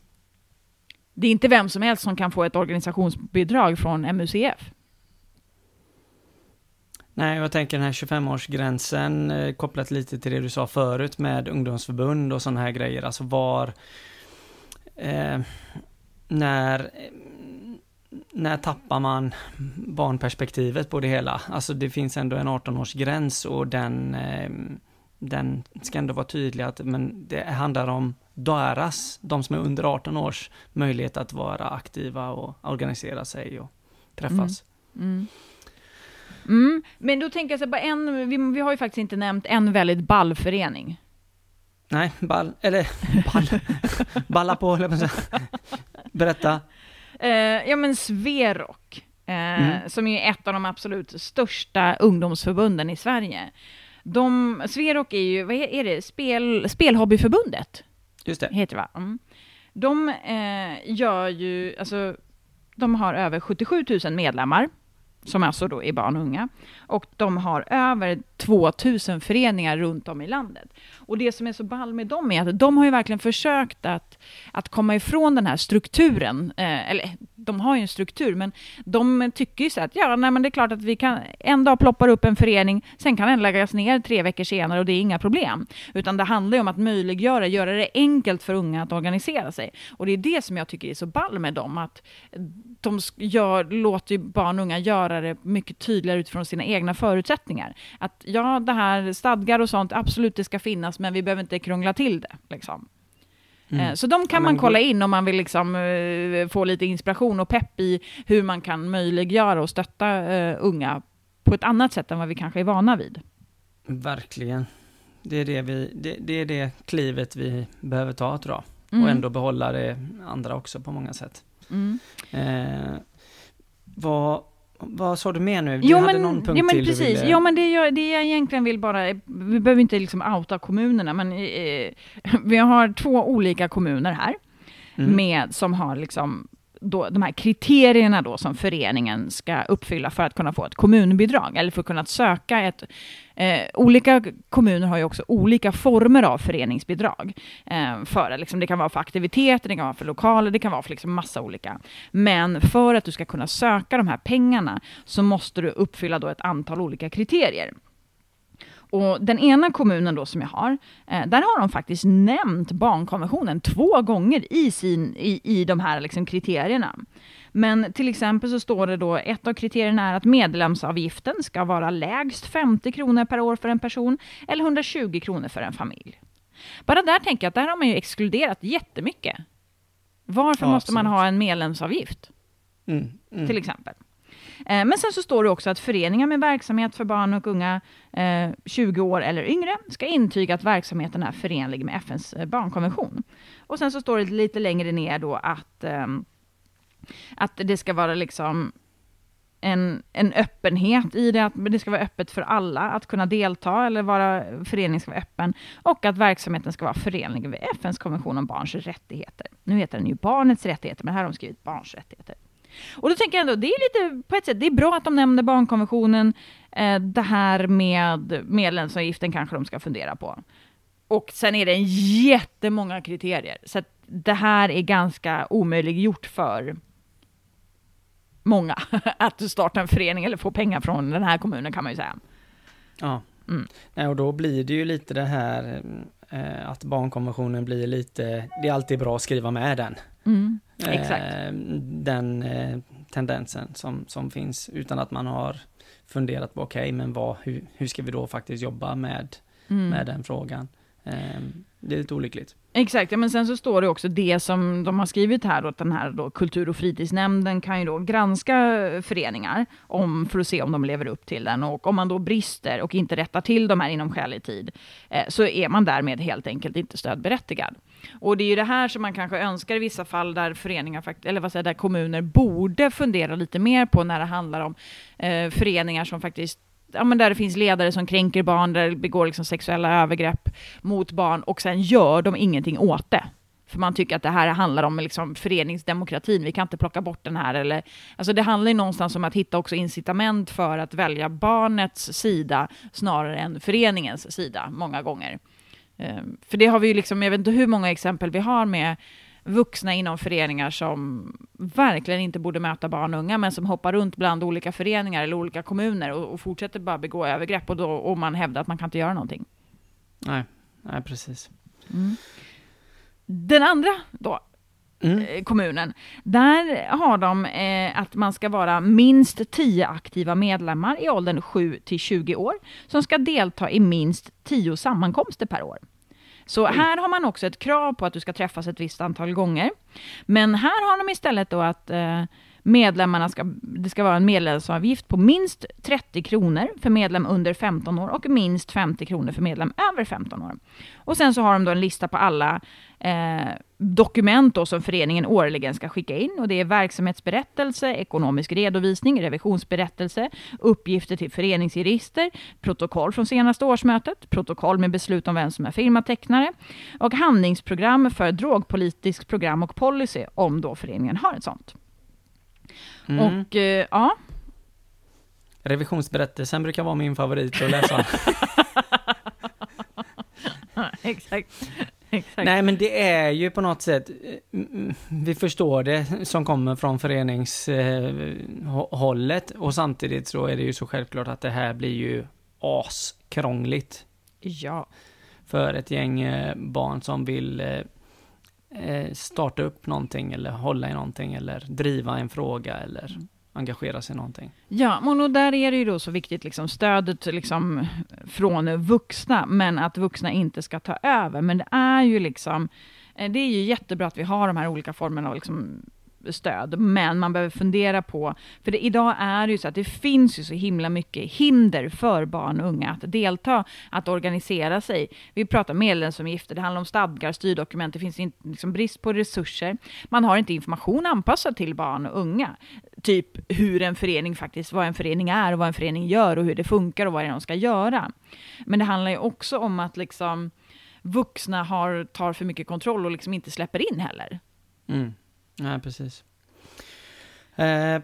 Det är inte vem som helst som kan få ett organisationsbidrag från MUCF. Nej, jag tänker den här 25-årsgränsen eh, kopplat lite till det du sa förut med ungdomsförbund och sådana här grejer. Alltså var... Eh, när... När tappar man barnperspektivet på det hela? Alltså det finns ändå en 18-årsgräns och den... Eh, den ska ändå vara tydlig att men det handlar om deras, de som är under 18 års möjlighet att vara aktiva och organisera sig och träffas. Mm. Mm. Mm. Men då tänker jag så bara en, vi, vi har ju faktiskt inte nämnt en väldigt ball förening. Nej, ball, eller ball, balla på, Berätta. Uh, ja men Sverok, uh, mm. som är ett av de absolut största ungdomsförbunden i Sverige. De, Sverok är ju, vad är det, Spel, Spelhobbyförbundet? Just det. Heter det va? Mm. De uh, gör ju, alltså, de har över 77 000 medlemmar som alltså då är barn och unga. Och de har över 2000 föreningar runt om i landet. Och det som är så ball med dem är att de har ju verkligen försökt att, att komma ifrån den här strukturen, eh, eller de har ju en struktur, men de tycker ju så att ja, nej, men det är klart att vi kan, en dag ploppar upp en förening, sen kan den läggas ner tre veckor senare och det är inga problem. Utan det handlar ju om att möjliggöra, göra det enkelt för unga att organisera sig. Och det är det som jag tycker är så ball med dem, att de gör, låter barn och unga göra det mycket tydligare utifrån sina egna förutsättningar. Att ja, det här stadgar och sånt, absolut det ska finnas, men vi behöver inte krångla till det. Liksom. Mm. Eh, så de kan man kolla in om man vill liksom, uh, få lite inspiration och pepp i hur man kan möjliggöra och stötta uh, unga på ett annat sätt än vad vi kanske är vana vid. Verkligen. Det är det, vi, det, det, är det klivet vi behöver ta tror jag. Mm. Och ändå behålla det andra också på många sätt. Mm. Eh, vad, vad sa du mer nu? Du jo, hade men, någon punkt jo, men till precis. Ville... Jo, men det jag, det jag egentligen vill bara... Vi behöver inte liksom outa kommunerna, men eh, vi har två olika kommuner här, mm. med, som har liksom då, de här kriterierna då som föreningen ska uppfylla för att kunna få ett kommunbidrag, eller för att kunna söka ett... Eh, olika kommuner har ju också olika former av föreningsbidrag. Eh, för, liksom, det kan vara för aktiviteter, det kan vara för lokaler, det kan vara för liksom massa olika. Men för att du ska kunna söka de här pengarna så måste du uppfylla då ett antal olika kriterier. Och den ena kommunen då som jag har, eh, där har de faktiskt nämnt barnkonventionen två gånger i, sin, i, i de här liksom kriterierna. Men till exempel så står det då, ett av kriterierna är att medlemsavgiften ska vara lägst 50 kronor per år för en person, eller 120 kronor för en familj. Bara där tänker jag att där har man ju exkluderat jättemycket. Varför ja, måste man ha en medlemsavgift? Mm, mm. Till exempel. Eh, men sen så står det också att föreningar med verksamhet för barn och unga eh, 20 år eller yngre ska intyga att verksamheten är förenlig med FNs eh, barnkonvention. Och sen så står det lite längre ner då att, ehm, att det ska vara liksom en, en öppenhet i det, att det ska vara öppet för alla att kunna delta eller vara, föreningen ska vara öppen och att verksamheten ska vara förenlig med FNs konvention om barns rättigheter. Nu heter den ju barnets rättigheter, men här har de skrivit barns rättigheter. Och då tänker jag ändå, det är lite, på ett sätt, det är bra att de nämner barnkonventionen. Eh, det här med medlemsavgiften kanske de ska fundera på. Och sen är det en jättemånga kriterier, så att det här är ganska omöjliggjort för många att starta en förening eller få pengar från den här kommunen kan man ju säga. Ja, mm. Nej, och då blir det ju lite det här eh, att barnkonventionen blir lite, det är alltid bra att skriva med den. Mm. Exakt. Eh, den eh, tendensen som, som finns utan att man har funderat på okej, okay, men vad, hur, hur ska vi då faktiskt jobba med, mm. med den frågan? Eh, det är lite olyckligt. Exakt, ja, men sen så står det också det som de har skrivit här, då, att den här då, kultur och fritidsnämnden kan ju då granska föreningar om, för att se om de lever upp till den. Och om man då brister och inte rättar till de här inom skälig tid, eh, så är man därmed helt enkelt inte stödberättigad. Och det är ju det här som man kanske önskar i vissa fall där föreningar, eller vad säger, där kommuner borde fundera lite mer på när det handlar om eh, föreningar som faktiskt ja, men där det finns ledare som kränker barn, där det begår liksom sexuella övergrepp mot barn och sen gör de ingenting åt det. För man tycker att det här handlar om liksom föreningsdemokratin, vi kan inte plocka bort den här. Eller, alltså det handlar ju någonstans om att hitta också incitament för att välja barnets sida snarare än föreningens sida, många gånger. Ehm, för det har vi ju liksom, jag vet inte hur många exempel vi har med vuxna inom föreningar som verkligen inte borde möta barn och unga, men som hoppar runt bland olika föreningar eller olika kommuner och, och fortsätter bara begå övergrepp och, då, och man hävdar att man kan inte göra någonting. Nej, nej precis. Mm. Den andra då, Mm. Eh, kommunen. Där har de eh, att man ska vara minst 10 aktiva medlemmar i åldern 7 till 20 år som ska delta i minst 10 sammankomster per år. Så Oj. här har man också ett krav på att du ska träffas ett visst antal gånger. Men här har de istället då att eh, medlemmarna ska, det ska vara en medlemsavgift på minst 30 kronor för medlem under 15 år och minst 50 kronor för medlem över 15 år. Och sen så har de då en lista på alla eh, dokument då som föreningen årligen ska skicka in och det är verksamhetsberättelse, ekonomisk redovisning, revisionsberättelse, uppgifter till föreningsregister, protokoll från senaste årsmötet, protokoll med beslut om vem som är firmatecknare och handlingsprogram för drogpolitisk program och policy om då föreningen har ett sånt. Mm. Och eh, ja. Revisionsberättelsen brukar vara min favorit att läsa. Exakt. Exakt. Nej men det är ju på något sätt, mm, vi förstår det som kommer från föreningshållet och samtidigt så är det ju så självklart att det här blir ju askrångligt. Ja. För ett gäng eh, barn som vill eh, eh, starta upp någonting eller hålla i någonting eller driva en fråga eller mm. engagera sig i någonting. Ja, och där är det ju då så viktigt, liksom, stödet liksom, från vuxna, men att vuxna inte ska ta över. Men det är ju liksom, eh, det är ju jättebra att vi har de här olika formerna av liksom, stöd, men man behöver fundera på, för det, idag är det ju så att det finns ju så himla mycket hinder för barn och unga att delta, att organisera sig. Vi pratar medlemsavgifter, det handlar om stadgar, styrdokument, det finns inte, liksom brist på resurser. Man har inte information anpassad till barn och unga. Typ hur en förening faktiskt, vad en förening är och vad en förening gör och hur det funkar och vad det är de ska göra. Men det handlar ju också om att liksom vuxna har, tar för mycket kontroll och liksom inte släpper in heller. Mm. Nej, precis. Eh,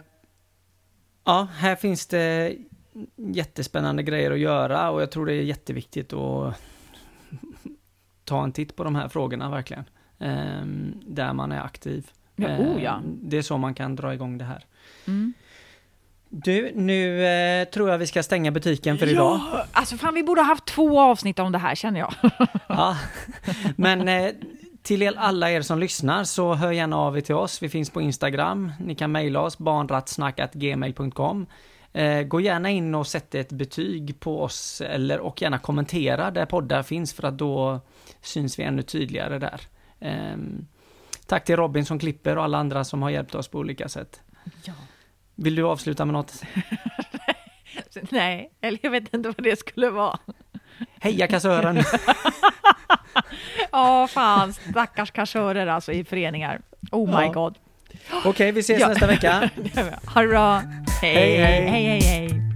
ja, här finns det jättespännande grejer att göra och jag tror det är jätteviktigt att ta en titt på de här frågorna verkligen. Eh, där man är aktiv. Ja, oh ja. Ehm, det är så man kan dra igång det här. Mm. Du, nu eh, tror jag vi ska stänga butiken för ja, idag. Alltså fan, vi borde ha haft två avsnitt om det här känner jag. ja, men eh, till er, alla er som lyssnar så hör gärna av er till oss. Vi finns på Instagram. Ni kan mejla oss barnrattsnack.gmail.com. Eh, gå gärna in och sätt ett betyg på oss eller och gärna kommentera där poddar finns för att då syns vi ännu tydligare där. Eh, tack till Robin som klipper och alla andra som har hjälpt oss på olika sätt. Ja. Vill du avsluta med något? Nej, eller jag vet inte vad det skulle vara. Heja kassören! Ja, fan, stackars kassörer alltså i föreningar. Oh my ja. god. Okej, okay, vi ses ja. nästa vecka. ha det bra. hej, hej, hej, hej. hej.